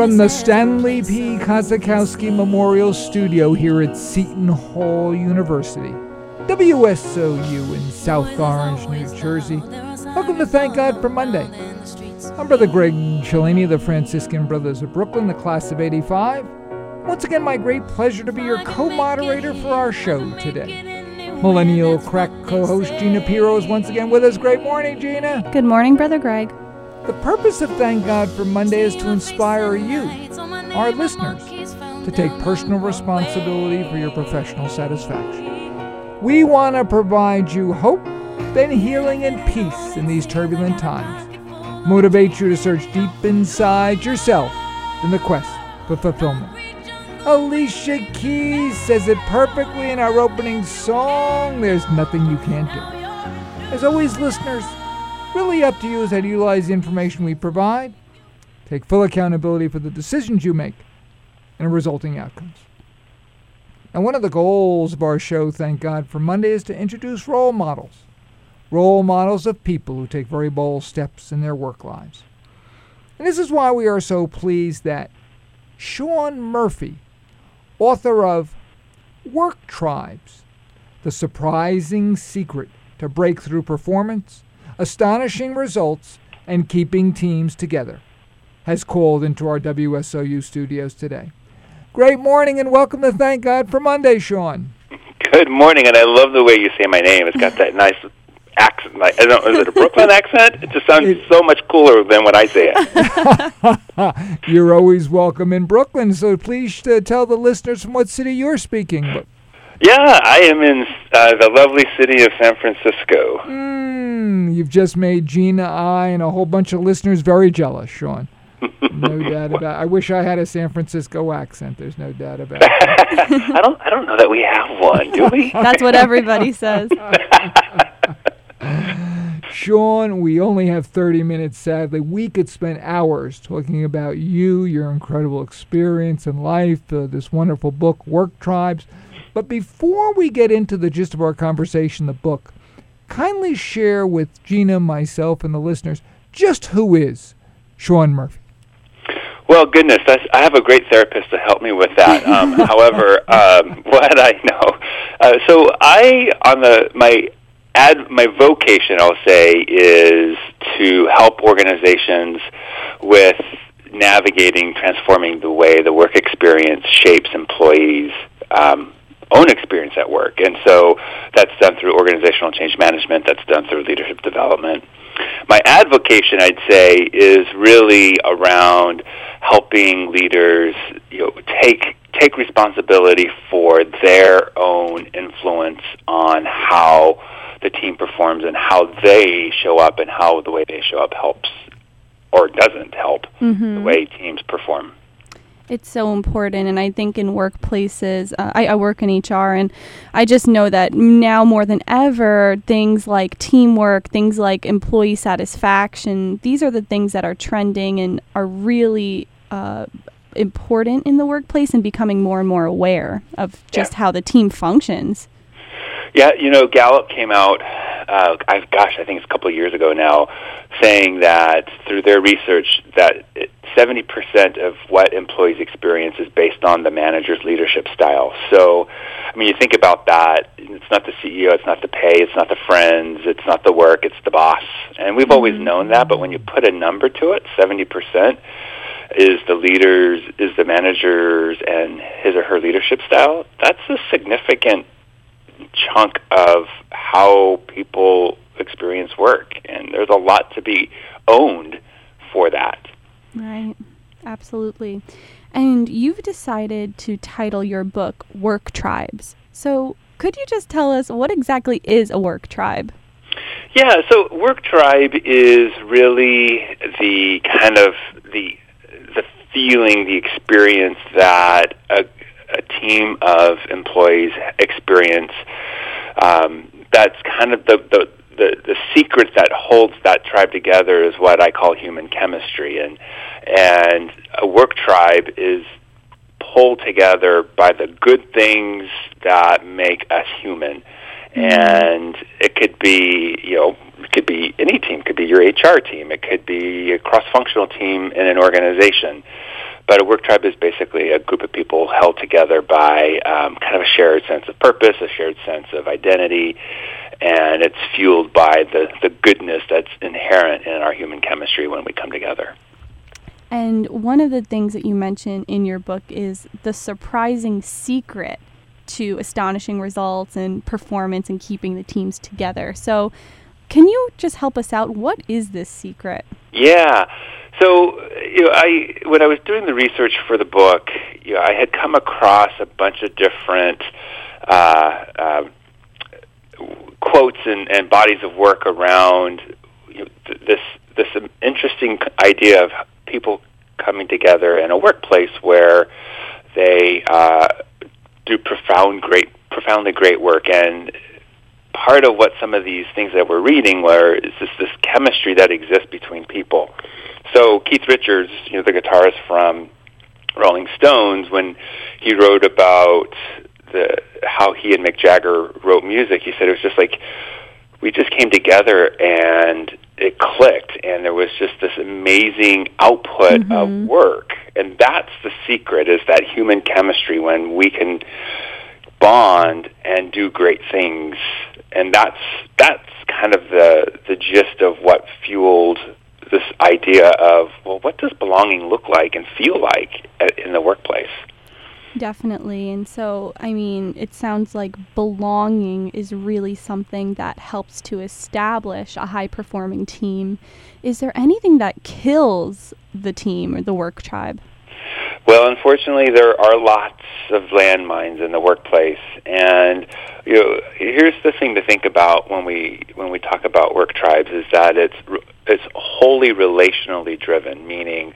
From the Stanley P. Kosakowski Memorial Studio here at Seton Hall University, WSOU in South Orange, New Jersey. Welcome to Thank God for Monday. I'm Brother Greg Cellini of the Franciscan Brothers of Brooklyn, the class of 85. Once again, my great pleasure to be your co moderator for our show today. Millennial crack co host Gina Pirro is once again with us. Great morning, Gina. Good morning, Brother Greg. The purpose of Thank God for Monday is to inspire you, our listeners, to take personal responsibility for your professional satisfaction. We want to provide you hope, then healing and peace in these turbulent times. Motivate you to search deep inside yourself in the quest for fulfillment. Alicia Keys says it perfectly in our opening song There's Nothing You Can't Do. As always, listeners, really up to you as how to utilize the information we provide, take full accountability for the decisions you make, and resulting outcomes. Now, one of the goals of our show, thank God, for Monday is to introduce role models. Role models of people who take very bold steps in their work lives. And this is why we are so pleased that Sean Murphy, author of Work Tribes The Surprising Secret to Breakthrough Performance, Astonishing Results, and Keeping Teams Together, has called into our WSOU studios today. Great morning and welcome to Thank God for Monday, Sean. Good morning, and I love the way you say my name. It's got that nice accent. Like, is it a Brooklyn accent? It just sounds it, so much cooler than when I say it. you're always welcome in Brooklyn, so please uh, tell the listeners from what city you're speaking. Yeah, I am in uh, the lovely city of San Francisco. Mm, you've just made Gina, I, and a whole bunch of listeners very jealous, Sean. no doubt about. It. I wish I had a San Francisco accent. There's no doubt about it. I don't. I don't know that we have one. Do we? That's what everybody says. Sean, we only have 30 minutes, sadly. We could spend hours talking about you, your incredible experience in life, uh, this wonderful book, Work Tribes. But before we get into the gist of our conversation, the book, kindly share with Gina, myself, and the listeners just who is Sean Murphy. Well, goodness, I have a great therapist to help me with that. Um, however, um, what I know, uh, so I on the my ad, my vocation, I'll say, is to help organizations with navigating, transforming the way the work experience shapes employees' um, own experience at work. And so that's done through organizational change management, that's done through leadership development. My advocation, I'd say, is really around helping leaders you know, take take responsibility for their own influence on how the team performs and how they show up and how the way they show up helps or doesn't help mm-hmm. the way teams perform. It's so important, and I think in workplaces, uh, I, I, work in HR, and I just know that now more than ever, things like teamwork, things like employee satisfaction, these are the things that are trending and are really uh, important in the workplace and becoming more and more aware of just yeah. how the team functions. Yeah, you know, Gallup came out, uh, I, gosh, I think it's a couple of years ago now, saying that through their research that 70% of what employees experience is based on the manager's leadership style. So, I mean, you think about that. It's not the CEO, it's not the pay, it's not the friends, it's not the work, it's the boss. And we've always mm-hmm. known that, but when you put a number to it, 70%, is the leaders, is the managers, and his or her leadership style. That's a significant chunk of how people experience work, and there's a lot to be owned for that. Right, absolutely. And you've decided to title your book Work Tribes. So, could you just tell us what exactly is a work tribe? Yeah, so work tribe is really the kind of the the feeling, the experience that a, a team of employees experience. Um, that's kind of the, the the the secret that holds that tribe together is what I call human chemistry, and and a work tribe is pulled together by the good things that make us human. Mm-hmm. And it could be, you know, it could be any team. It could be your HR team. It could be a cross-functional team in an organization but a work tribe is basically a group of people held together by um, kind of a shared sense of purpose, a shared sense of identity, and it's fueled by the, the goodness that's inherent in our human chemistry when we come together. And one of the things that you mention in your book is the surprising secret to astonishing results and performance and keeping the teams together. So, can you just help us out? What is this secret? Yeah. So, you know, I when I was doing the research for the book, you know, I had come across a bunch of different uh, uh, quotes and, and bodies of work around you know, th- this this interesting idea of people coming together in a workplace where they uh, do profound great profoundly great work and part of what some of these things that we're reading were is this this chemistry that exists between people. So Keith Richards, you know, the guitarist from Rolling Stones, when he wrote about the how he and Mick Jagger wrote music, he said it was just like we just came together and it clicked and there was just this amazing output mm-hmm. of work and that's the secret is that human chemistry when we can bond and do great things and that's that's kind of the the gist of what fueled this idea of well what does belonging look like and feel like in the workplace Definitely. And so, I mean, it sounds like belonging is really something that helps to establish a high performing team. Is there anything that kills the team or the work tribe? Well, unfortunately, there are lots of landmines in the workplace, and you know, here's the thing to think about when we when we talk about work tribes is that it's it's wholly relationally driven, meaning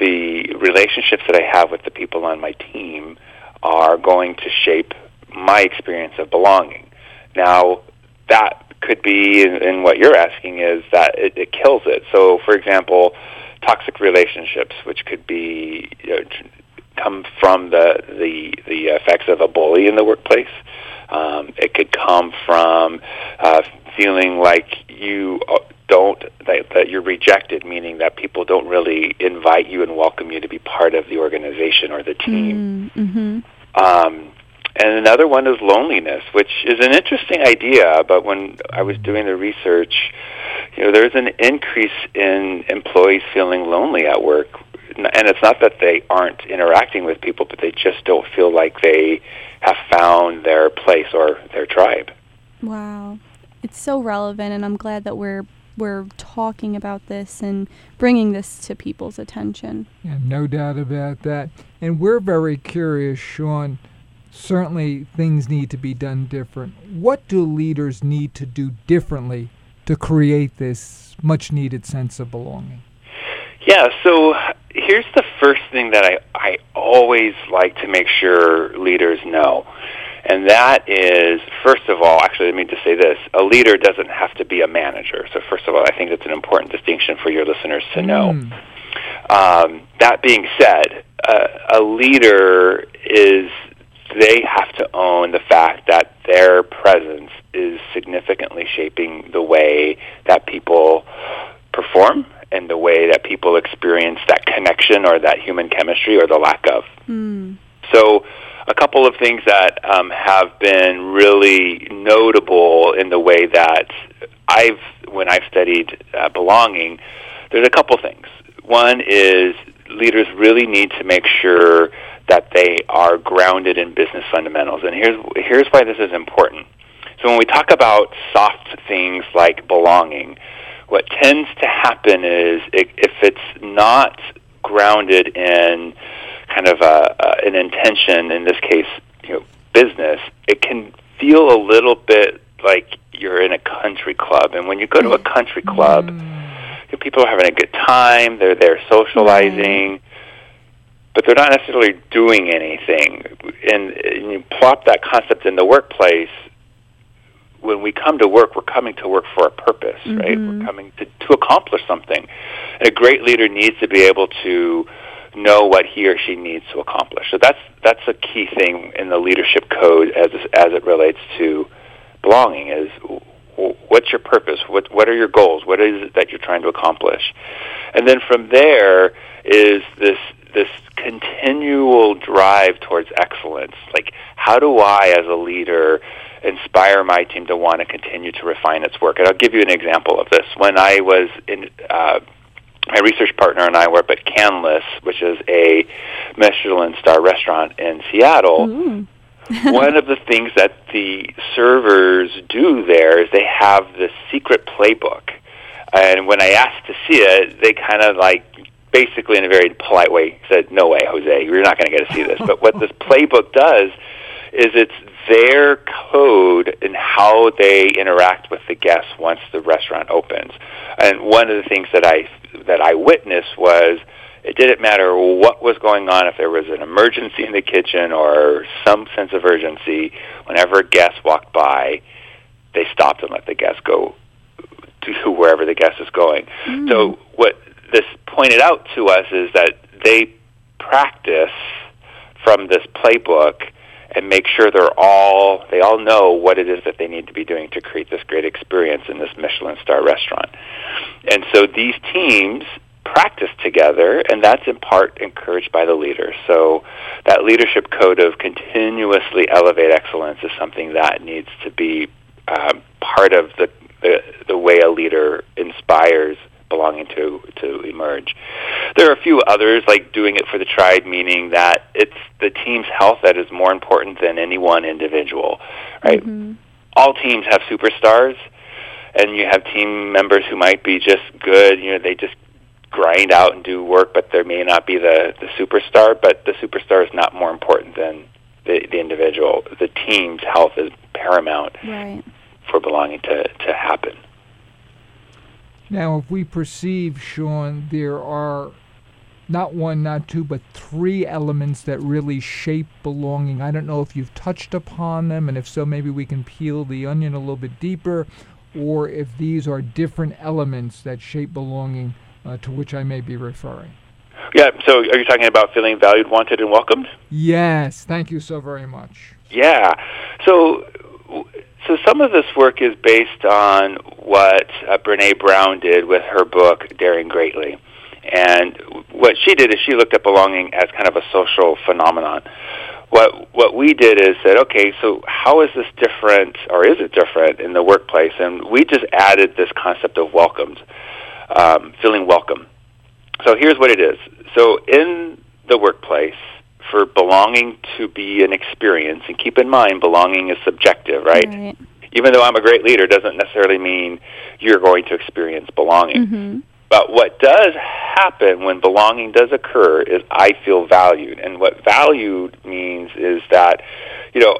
the relationships that I have with the people on my team are going to shape my experience of belonging. Now, that could be, and what you're asking is that it, it kills it. So, for example, toxic relationships, which could be you know, come from the the the effects of a bully in the workplace. Um, it could come from uh, feeling like you uh, don't that, that you're rejected, meaning that people don't really invite you and welcome you to be part of the organization or the team. Mm, mm-hmm. Um, and another one is loneliness, which is an interesting idea. But when I was doing the research, you know, there's an increase in employees feeling lonely at work, and it's not that they aren't interacting with people, but they just don't feel like they have found their place or their tribe. Wow, it's so relevant, and I'm glad that we're we're talking about this and bringing this to people's attention. Yeah, no doubt about that. And we're very curious, Sean. Certainly, things need to be done different. What do leaders need to do differently to create this much needed sense of belonging? Yeah, so here's the first thing that I, I always like to make sure leaders know and that is, first of all, actually, let me just say this a leader doesn't have to be a manager. So, first of all, I think that's an important distinction for your listeners to know. Mm. Um, that being said, uh, a leader is, they have to own the fact that their presence is significantly shaping the way that people perform and the way that people experience that connection or that human chemistry or the lack of. Mm. So, a couple of things that um, have been really notable in the way that I've, when I've studied uh, belonging, there's a couple things. One is leaders really need to make sure that they are grounded in business fundamentals, and here's here's why this is important. So when we talk about soft things like belonging, what tends to happen is if it's not grounded in kind of a, a, an intention, in this case, you know, business, it can feel a little bit like you're in a country club. And when you go to a country club, mm. people are having a good time, they're there socializing, but they're not necessarily doing anything. And, and you plop that concept in the workplace, when we come to work, we're coming to work for a purpose, mm-hmm. right? We're coming to, to accomplish something. And a great leader needs to be able to know what he or she needs to accomplish. So that's that's a key thing in the leadership code as as it relates to belonging is what's your purpose? What what are your goals? What is it that you're trying to accomplish? And then from there is this this continual drive towards excellence. Like, how do I, as a leader, inspire my team to want to continue to refine its work? And I'll give you an example of this. When I was in, uh, my research partner and I were up at Canlis, which is a Michelin star restaurant in Seattle. One of the things that the servers do there is they have this secret playbook. And when I asked to see it, they kind of like basically in a very polite way said, "No way, Jose, you're not going to get to see this." but what this playbook does is it's their code and how they interact with the guests once the restaurant opens. And one of the things that I that I witnessed was it didn't matter what was going on if there was an emergency in the kitchen or some sense of urgency whenever a guest walked by they stopped and let the guest go to wherever the guest is going mm. so what this pointed out to us is that they practice from this playbook and make sure they're all they all know what it is that they need to be doing to create this great experience in this Michelin star restaurant. And so these teams practice together, and that's in part encouraged by the leader. So that leadership code of continuously elevate excellence is something that needs to be um, part of the, the the way a leader inspires belonging to to emerge. There are a few others like doing it for the tribe, meaning that it's the team's health that is more important than any one individual. Right? Mm-hmm. All teams have superstars, and you have team members who might be just good. You know, they just grind out and do work, but there may not be the the superstar. But the superstar is not more important than the, the individual. The team's health is paramount right. for belonging to to happen. Now, if we perceive, Sean, there are not one, not two, but three elements that really shape belonging. I don't know if you've touched upon them, and if so, maybe we can peel the onion a little bit deeper, or if these are different elements that shape belonging uh, to which I may be referring. Yeah, so are you talking about feeling valued, wanted, and welcomed? Yes, thank you so very much. Yeah, so so some of this work is based on what uh, Brene Brown did with her book Daring Greatly. And what she did is she looked at belonging as kind of a social phenomenon. What what we did is said, okay, so how is this different, or is it different in the workplace? And we just added this concept of welcomed, um, feeling welcome. So here's what it is. So in the workplace, for belonging to be an experience, and keep in mind, belonging is subjective, right? right. Even though I'm a great leader, doesn't necessarily mean you're going to experience belonging. Mm-hmm. But what does happen when belonging does occur is I feel valued. And what valued means is that, you know,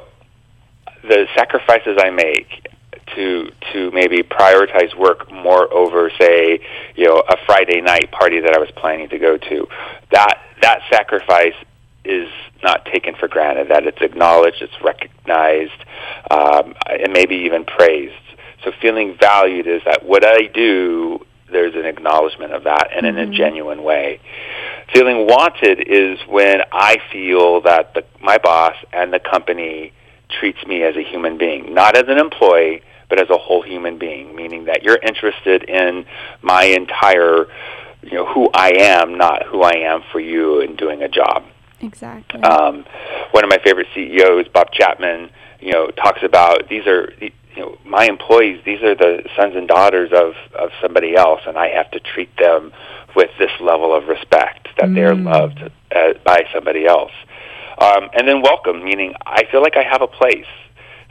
the sacrifices I make to to maybe prioritize work more over say you know a Friday night party that I was planning to go to that that sacrifice is not taken for granted, that it's acknowledged, it's recognized, um, and maybe even praised. So feeling valued is that what I do, there's an acknowledgement of that and mm-hmm. in a mm-hmm. genuine way. Feeling wanted is when I feel that the, my boss and the company treats me as a human being, not as an employee, but as a whole human being, meaning that you're interested in my entire, you know, who I am, not who I am for you in doing a job. Exactly. Um, one of my favorite CEOs, Bob Chapman, you know, talks about these are you know my employees. These are the sons and daughters of of somebody else, and I have to treat them with this level of respect that mm. they're loved uh, by somebody else. Um, and then welcome, meaning I feel like I have a place.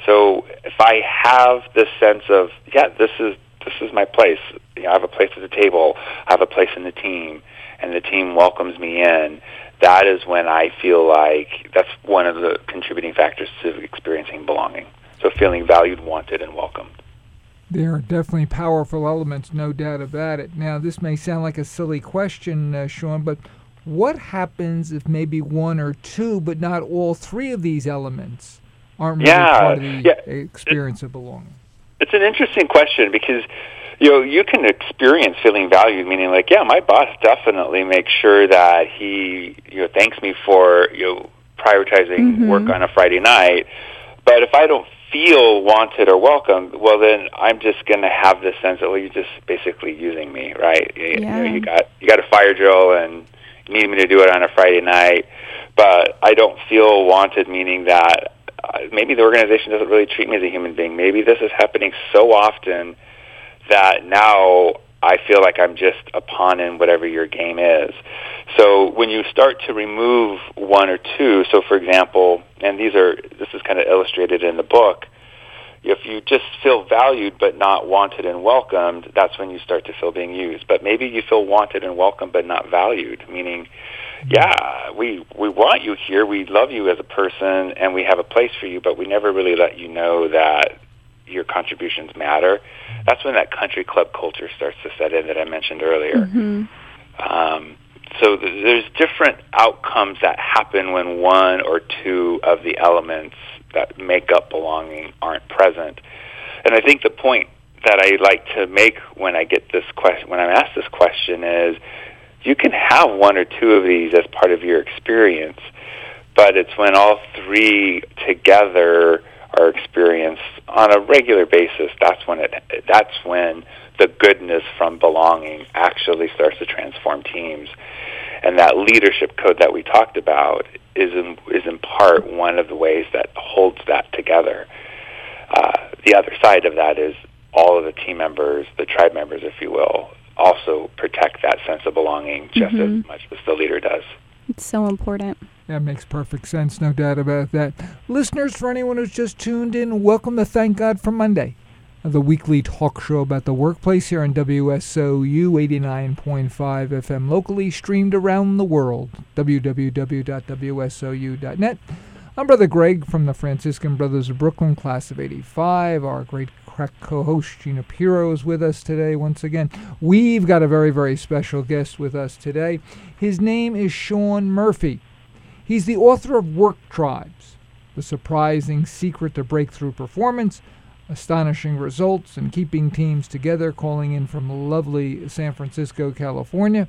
So if I have this sense of yeah, this is this is my place. You know, I have a place at the table. I have a place in the team, and the team welcomes me in that is when I feel like that's one of the contributing factors to experiencing belonging. So feeling valued, wanted, and welcomed. There are definitely powerful elements, no doubt about it. Now, this may sound like a silly question, uh, Sean, but what happens if maybe one or two, but not all three of these elements aren't really yeah, part of the yeah. experience of belonging? It's an interesting question because you know, you can experience feeling valued, meaning like, yeah, my boss definitely makes sure that he, you know, thanks me for, you know, prioritizing mm-hmm. work on a Friday night. But if I don't feel wanted or welcome, well, then I'm just going to have this sense that, well, you're just basically using me, right? You, yeah. you, know, you got you got a fire drill and you need me to do it on a Friday night. but I don't feel wanted, meaning that uh, maybe the organization doesn't really treat me as a human being. Maybe this is happening so often that now I feel like I'm just a pawn in whatever your game is. So when you start to remove one or two, so for example, and these are this is kind of illustrated in the book, if you just feel valued but not wanted and welcomed, that's when you start to feel being used. But maybe you feel wanted and welcomed but not valued, meaning mm-hmm. yeah, we we want you here. We love you as a person, and we have a place for you. But we never really let you know that your contributions matter. That's when that country club culture starts to set in that I mentioned earlier. Mm-hmm. Um, so th- there's different outcomes that happen when one or two of the elements that make up belonging aren't present. And I think the point that I like to make when I get this question, when I'm asked this question, is you can have one or two of these as part of your experience, but it's when all three together are experienced on a regular basis. That's when it. That's when the goodness from belonging actually starts to transform teams, and that leadership code that we talked about is in, is in part one of the ways that holds that together. Uh, the other side of that is all of the team members, the tribe members, if you will, also protect that sense of belonging just Mhm. as much as the leader does. It's so important. That makes perfect sense, no doubt about that. Listeners, for anyone who's just tuned in, welcome to Thank God for Monday, the weekly talk show about the workplace here on WSOU 89.5 FM locally, streamed around the world. www.wsou.net. I'm Brother Greg from the Franciscan Brothers of Brooklyn, class of 85. Our great crack co host Gina Piro is with us today once again. We've got a very, very special guest with us today. His name is Sean Murphy. He's the author of Work Tribes The Surprising Secret to Breakthrough Performance, Astonishing Results, and Keeping Teams Together, calling in from lovely San Francisco, California.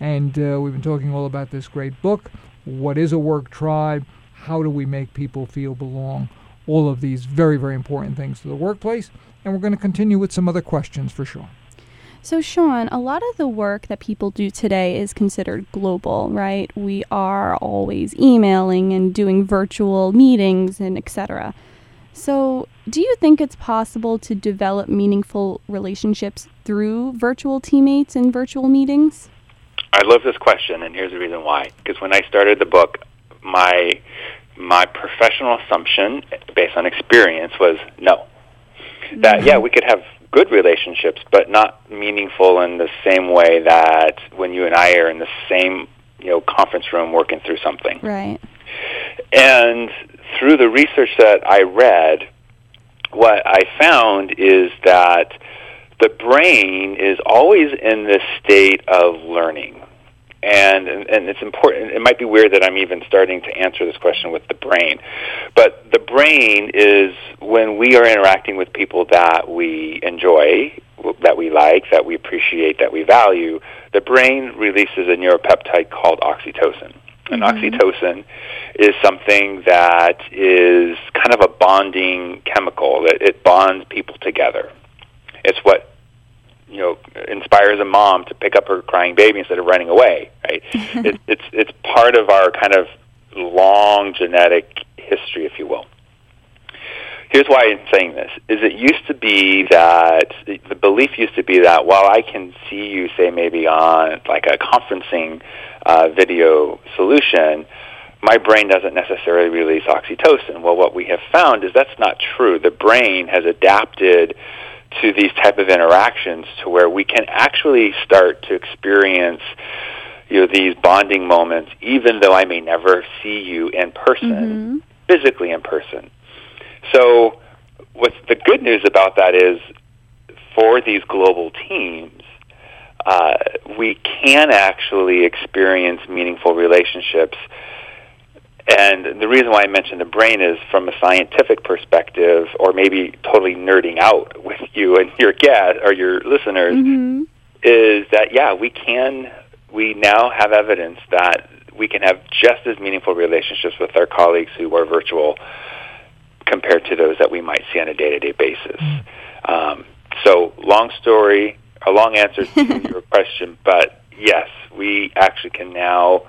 And uh, we've been talking all about this great book. What is a work tribe? How do we make people feel belong? All of these very, very important things to the workplace. And we're going to continue with some other questions for Sean. So, Sean, a lot of the work that people do today is considered global, right? We are always emailing and doing virtual meetings and etc. So, do you think it's possible to develop meaningful relationships through virtual teammates and virtual meetings? I love this question, and here's the reason why. Because when I started the book, my my professional assumption, based on experience, was no. That yeah, mm-hmm. we could have good relationships, but not meaningful in the same way that when you and I are in the same you know conference room working through something. Right. And through the research that I read, what I found is that the brain is always in this state of learning. And, and it's important. It might be weird that I'm even starting to answer this question with the brain, but the brain is when we are interacting with people that we enjoy, that we like, that we appreciate, that we value. The brain releases a neuropeptide called oxytocin. And Mhm. oxytocin is something that is kind of a bonding chemical. That it bonds people together. It's what you know inspires a mom to pick up her crying baby instead of running away. Right? it, it's it's part of our kind of long genetic history, if you will. Here's why I'm saying this: is it used to be that the belief used to be that while I can see you, say maybe on like a conferencing uh, video solution, my brain doesn't necessarily release oxytocin. Well, what we have found is that's not true. The brain has adapted to these type of interactions to where we can actually start to experience you know these bonding moments even though I may never see you in person Mhm. physically in person. So what's the good news about that is for these global teams uh, we can actually experience meaningful relationships and the reason why I mentioned the brain is from a scientific perspective, or maybe totally nerding out with you and your guest or your listeners, Mhm. is that yeah, we can. We now have evidence that we can have just as meaningful relationships with our colleagues who are virtual compared to those that we might see on a day-to-day basis. Um, so, long story, a long answer to your question, but yes, we actually can now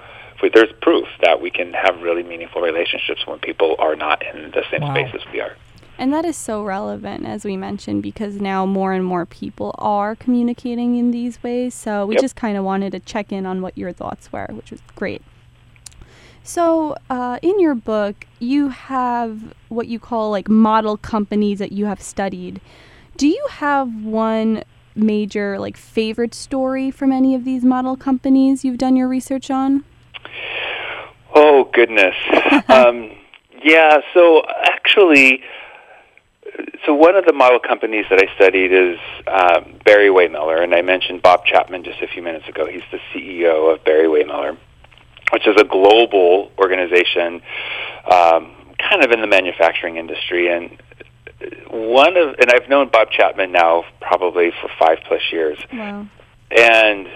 there's proof that we can have really meaningful relationships when people are not in the same wow. space as we are. And that is so relevant, as we mentioned, because now more and more people are communicating in these ways. So we yep. just kind of wanted to check in on what your thoughts were, which was great. So, uh, in your book, you have what you call like model companies that you have studied. Do you have one major like favorite story from any of these model companies you've done your research on? Oh goodness. um, yeah. So actually, so one of the model companies that I studied is um, Barry Wehmiller, and I mentioned Bob Chapman just a few minutes ago. He's the CEO of Barry Wehmiller which is a global organization, um, kind of in the manufacturing industry. And one of, and I've known Bob Chapman now probably for five plus years. Wow. And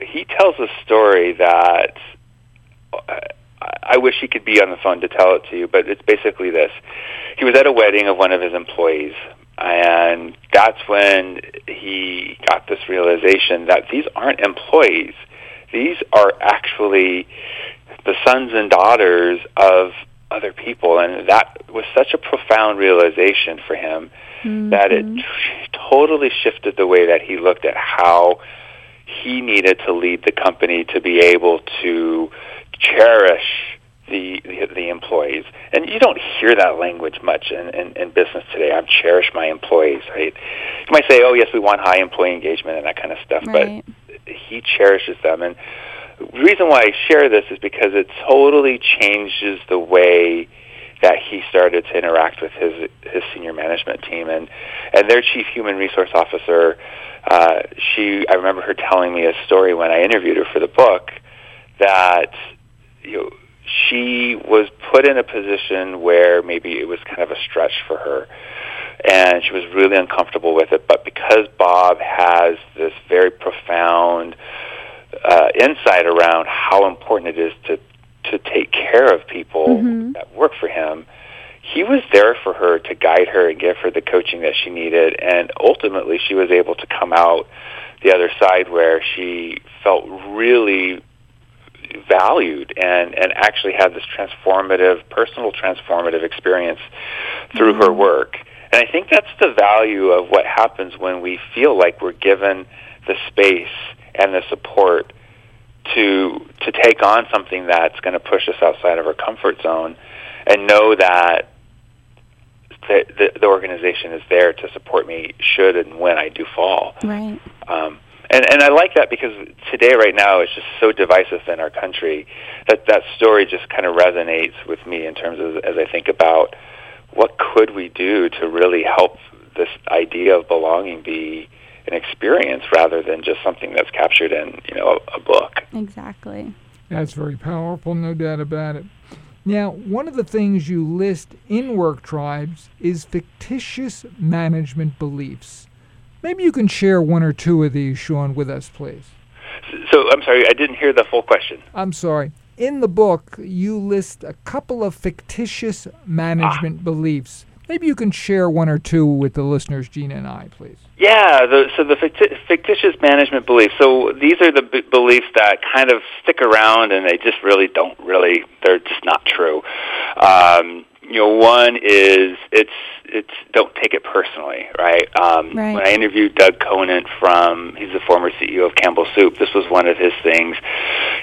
he tells a story that I wish he could be on the phone to tell it to you, but it's basically this. He was at a wedding of one of his employees, and that's when he got this realization that these aren't employees these are actually the sons and daughters of other people and that was such a profound realization for him mm-hmm. that it t- totally shifted the way that he looked at how he needed to lead the company to be able to cherish the, the the employees. And you don't hear that language much in, in, in business today. I cherish my employees, right? You might say, "Oh, yes, we want high employee engagement and that kind of stuff," right. but he cherishes them. And the reason why I share this is because it totally changes the way that he started to interact with his his senior management team and and their chief human resource officer. Uh, she, I remember her telling me a story when I interviewed her for the book that you know she was put in a position where maybe it was kind of a stretch for her and she was really uncomfortable with it. But because Bob has this very profound uh, insight around how important it is to to take care of people mm-hmm. that work for him, he was there for her to guide her and give her the coaching that she needed. And ultimately, she was able to come out the other side where she felt really valued and and actually had this transformative personal transformative experience through mm-hmm. her work and I think that's the value of what happens when we feel like we're given the space and the support to to take on something that's going to push us outside of our comfort zone and know that the, the, the organization is there to support me should and when I do fall. Right. Um, and and I like that because today, right now, it's just so divisive in our country that that story just kind of resonates with me in terms of as I think about what could we do to really help this idea of belonging be an experience rather than just something that's captured in you know a, a book. Exactly. That's very powerful, no doubt about it. Now, one of the things you list in Work Tribes is fictitious management beliefs. Maybe you can share one or two of these, Sean, with us, please. So, I'm sorry, I didn't hear the full question. I'm sorry in the book, you list a couple of fictitious management ah. beliefs. Maybe you can share one or two with the listeners, Gina and I, please. Yeah, the, so the ficti- fictitious management beliefs. So these are the b- beliefs that kind of stick around, and they just really don't really. They're just not true. Um, you know, one is it's it's don't take it personally, right? Um, right. When I interviewed Doug Conant from, he's the former CEO of Campbell Soup. This was one of his things.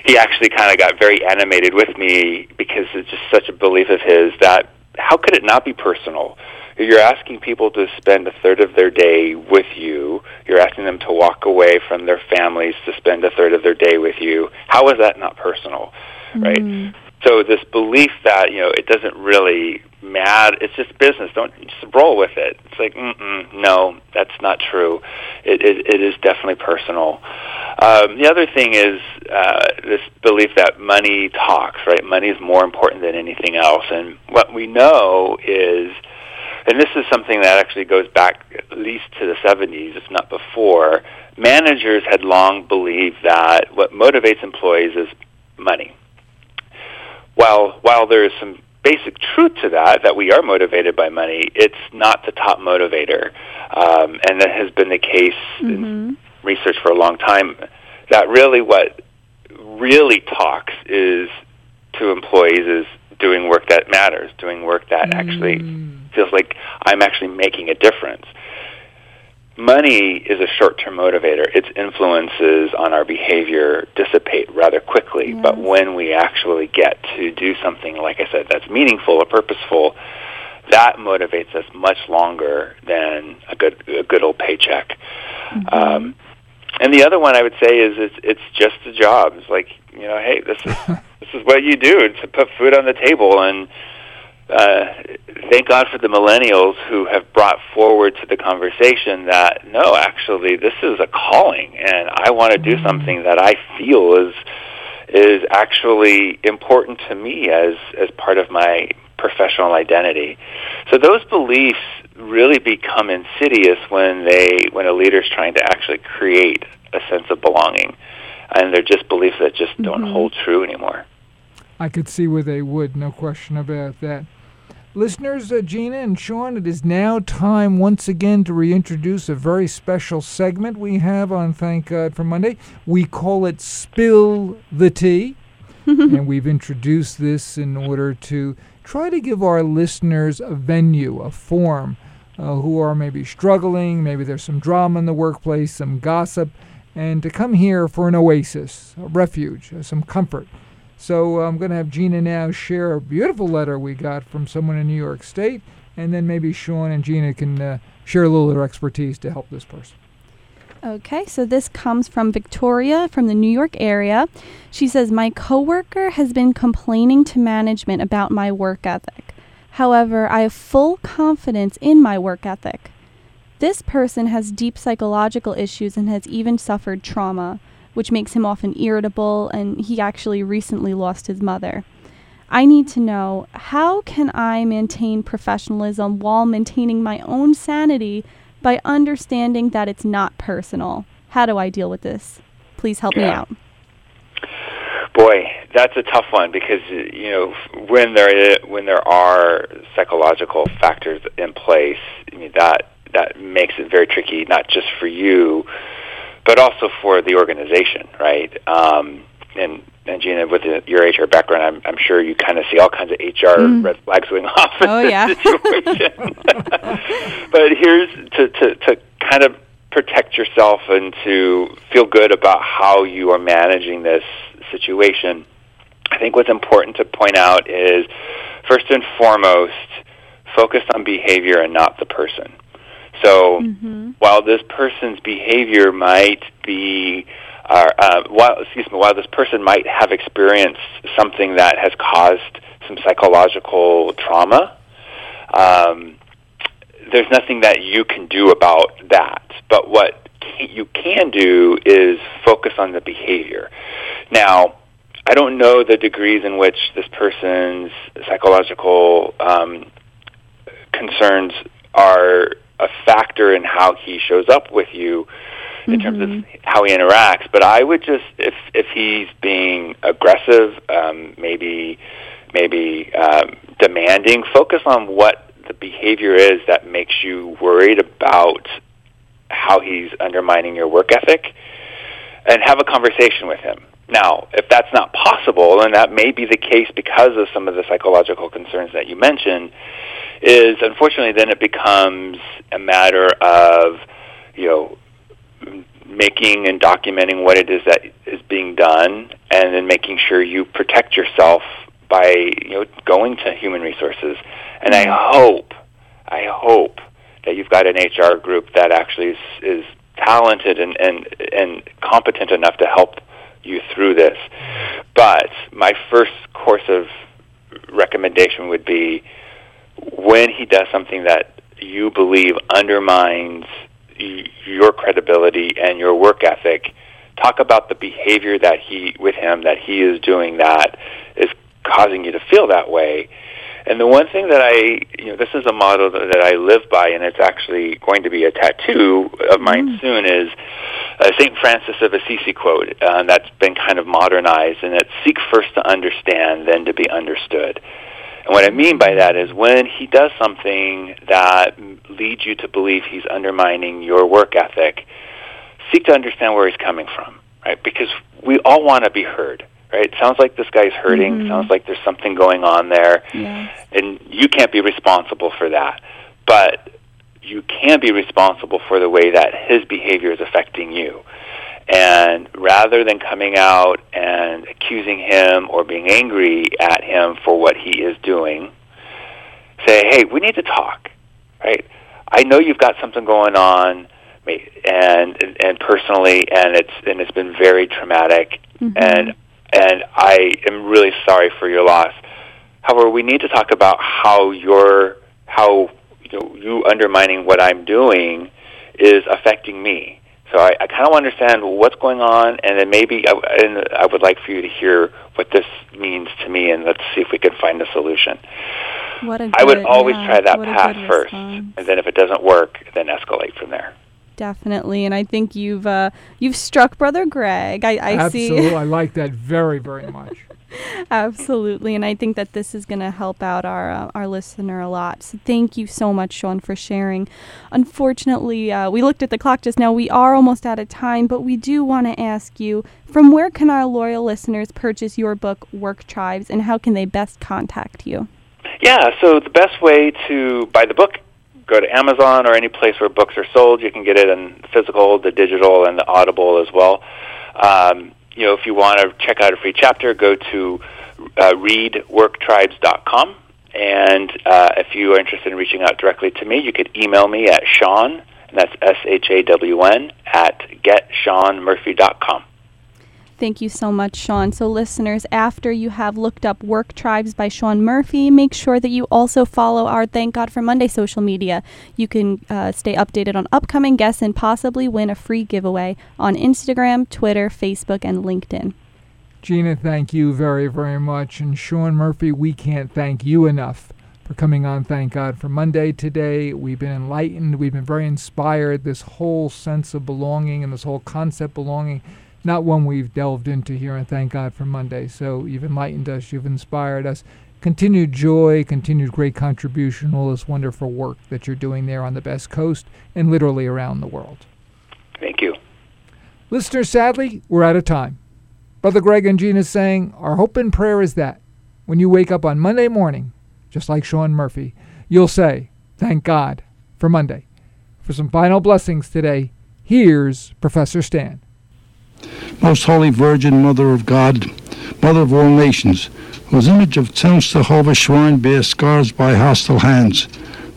He actually kind of got very animated with me because it's just such a belief of his that how could it not be personal? You're asking people to spend a third of their day with you. You're asking them to walk away from their families to spend a third of their day with you. How is that not personal, right? Mm. So this belief that you know it doesn't really matter, it's just business. Don't just roll with it. It's like, Mm-mm, no, that's not true. It, it, it is definitely personal. Um, the other thing is uh, this belief that money talks. Right, money is more important than anything else. And what we know is, and this is something that actually goes back at least to the 70s, if not before. Managers had long believed that what motivates employees is money while while there is some basic truth to that, that we are motivated by money, it's not the top motivator. Um, and that has been the case mm-hmm. in research for a long time. That really what really talks is to employees is doing work that matters, doing work that mm. actually feels like I'm actually making a difference. Money is a short-term motivator. Its influences on our behavior dissipate rather quickly. Yes. But when we actually get to do something, like I said, that's meaningful or purposeful, that motivates us much longer than a good a good old paycheck. Mm-hmm. Um, and the other one I would say is it's it's just a job. It's like you know, hey, this is this is what you do to put food on the table, and uh, thank God for the millennials who have brought forward to the conversation that no, actually, this is a calling, and I want to do mm-hmm. something that I feel is is actually important to me as as part of my professional identity. So those beliefs really become insidious when they when a leader is trying to actually create a sense of belonging, and they're just beliefs that just mm-hmm. don't hold true anymore. I could see where they would, no question about that. Listeners, uh, Gina and Sean, it is now time once again to reintroduce a very special segment we have on Thank God for Monday. We call it Spill the Tea. and we've introduced this in order to try to give our listeners a venue, a forum, uh, who are maybe struggling, maybe there's some drama in the workplace, some gossip, and to come here for an oasis, a refuge, uh, some comfort. So uh, I'm going to have Gina now share a beautiful letter we got from someone in New York State, and then maybe Sean and Gina can uh, share a little of their expertise to help this person. Okay, so this comes from Victoria from the New York area. She says, My coworker has been complaining to management about my work ethic. However, I have full confidence in my work ethic. This person has deep psychological issues and has even suffered trauma, which makes him often irritable, and he actually recently lost his mother. I need to know how can I maintain professionalism while maintaining my own sanity by understanding that it's not personal. How do I deal with this? Please help yeah. me out. Boy, that's a tough one because uh, you know when there is, when there are psychological factors in place, I mean, that that makes it very tricky, not just for you, but also for the organization, right? Um, and and Gina, with the, your HR background, I'm, I'm sure you kind of see all kinds of HR mm. red flags going off in oh, this yeah. situation. but here's to, to, to kind of protect yourself and to feel good about how you are managing this situation. I think what's important to point out is first and foremost, focus on behavior and not the person. So mm-hmm. while this person's behavior might be are, uh, while excuse me, while this person might have experienced something that has caused some psychological trauma, um, there's nothing that you can do about that. But what you can do is focus on the behavior. Now, I don't know the degrees in which this person's psychological um, concerns are a factor in how he shows up with you in mm-hmm. terms of mm-hmm. how he interacts. But I would just if if he's being aggressive, um, maybe maybe um, demanding, focus on what the behavior is that makes you worried about how he's undermining your work ethic, and have a conversation with him. Now, if that's not possible, and that may be the case because of some of the psychological concerns that you mentioned, is unfortunately then it becomes a matter of you know making and documenting what it is that is being done, and then making sure you protect yourself by you know going to human resources. And I hope, I hope that you've got an HR group that actually is, is talented and, and and competent enough to help you through this. But my first course of recommendation would be when he does something that you believe undermines your credibility and your work ethic. Talk about the behavior that he with him that he is doing that is causing you to feel that way. And the one thing that I, you know, this is a motto that, that I live by, and it's actually going to be a tattoo of mine mm. soon. Is a Saint Francis of Assisi quote uh, that's been kind of modernized, and it's "Seek first to understand, then to be understood." And what I mean by that is when he does something that leads you to believe he's undermining your work ethic, seek to understand where he's coming from, right? Because we all want to be heard. Right? Sounds like this guy's hurting. Mhm. Sounds like there's something going on there, Yes. and you can't be responsible for that. But you can be responsible for the way that his behavior is affecting you. And rather than coming out and accusing him or being angry at him for what he is doing, say, "Hey, we need to talk." Right? I know you've got something going on, and and personally, and it's and it's been very traumatic, Mhm. and and I am really sorry for your loss. However, we need to talk about how your how you know you undermining what I'm doing is affecting me. So I, I kind of understand what's going on, and then maybe I, and I would like for you to hear what this means to me, and let's see if we can find a solution. What a good, I would always yeah, try that path first, and then if it doesn't work, then escalate from there. Definitely, and I think you've uh, you've struck Brother Greg. I, I Absolutely. see. I like that very, very much. Absolutely, and I think that this is going to help out our uh, our listener a lot. So thank you so much, Shawn, for sharing. Unfortunately, uh, we looked at the clock just now. We are almost out of time, but we do want to ask you: from where can our loyal listeners purchase your book, Work Tribes, and how can they best contact you? Yeah, so the best way to buy the book, go to Amazon or any place where books are sold. You can get it in physical, the digital, and the Audible as well. Um, you know, if you want to check out a free chapter, go to uh, readworktribes.com. And uh, if you are interested in reaching out directly to me, you could email me at Shawn, and that's S H A W N, at getseanmurphy.com. Thank you so much, Shawn. So, listeners, after you have looked up Work Tribes by Shawn Murphy, make sure that you also follow our Thank God for Monday social media. You can uh, stay updated on upcoming guests and possibly win a free giveaway on Instagram, Twitter, Facebook, and LinkedIn. Gina, thank you very, very much. And Shawn Murphy, we can't thank you enough for coming on Thank God for Monday today. We've been enlightened. We've been very inspired. This whole sense of belonging and this whole concept belonging, not one we've delved into here and Thank God for Monday. So you've enlightened us. You've inspired us. Continued joy, continued great contribution, all this wonderful work that you're doing there on the Best Coast and literally around the world. Thank you. Listeners, sadly, we're out of time. Brother Greg and Gina saying, Our hope and prayer is that when you wake up on Monday morning, just like Shawn Murphy, you'll say, Thank God for Monday. For some final blessings today, here's Professor Stan. Most Holy Virgin, Mother of God, Mother of all nations, whose image of Częstochowa shrine bears scars by hostile hands,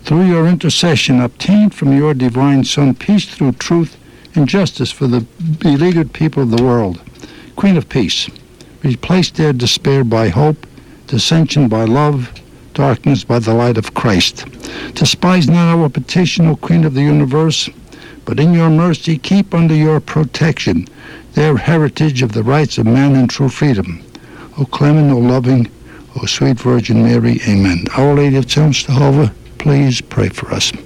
through your intercession obtained from your divine Son peace through truth and justice for the beleaguered people of the world. Queen of Peace, replace their despair by hope, dissension by love, darkness by the light of Christ. Despise not our petition, O Queen of the universe, but in your mercy keep under your protection their heritage of the rights of man and true freedom. O clement, O loving, O sweet Virgin Mary, Amen. Our Lady of Częstochowa, please pray for us.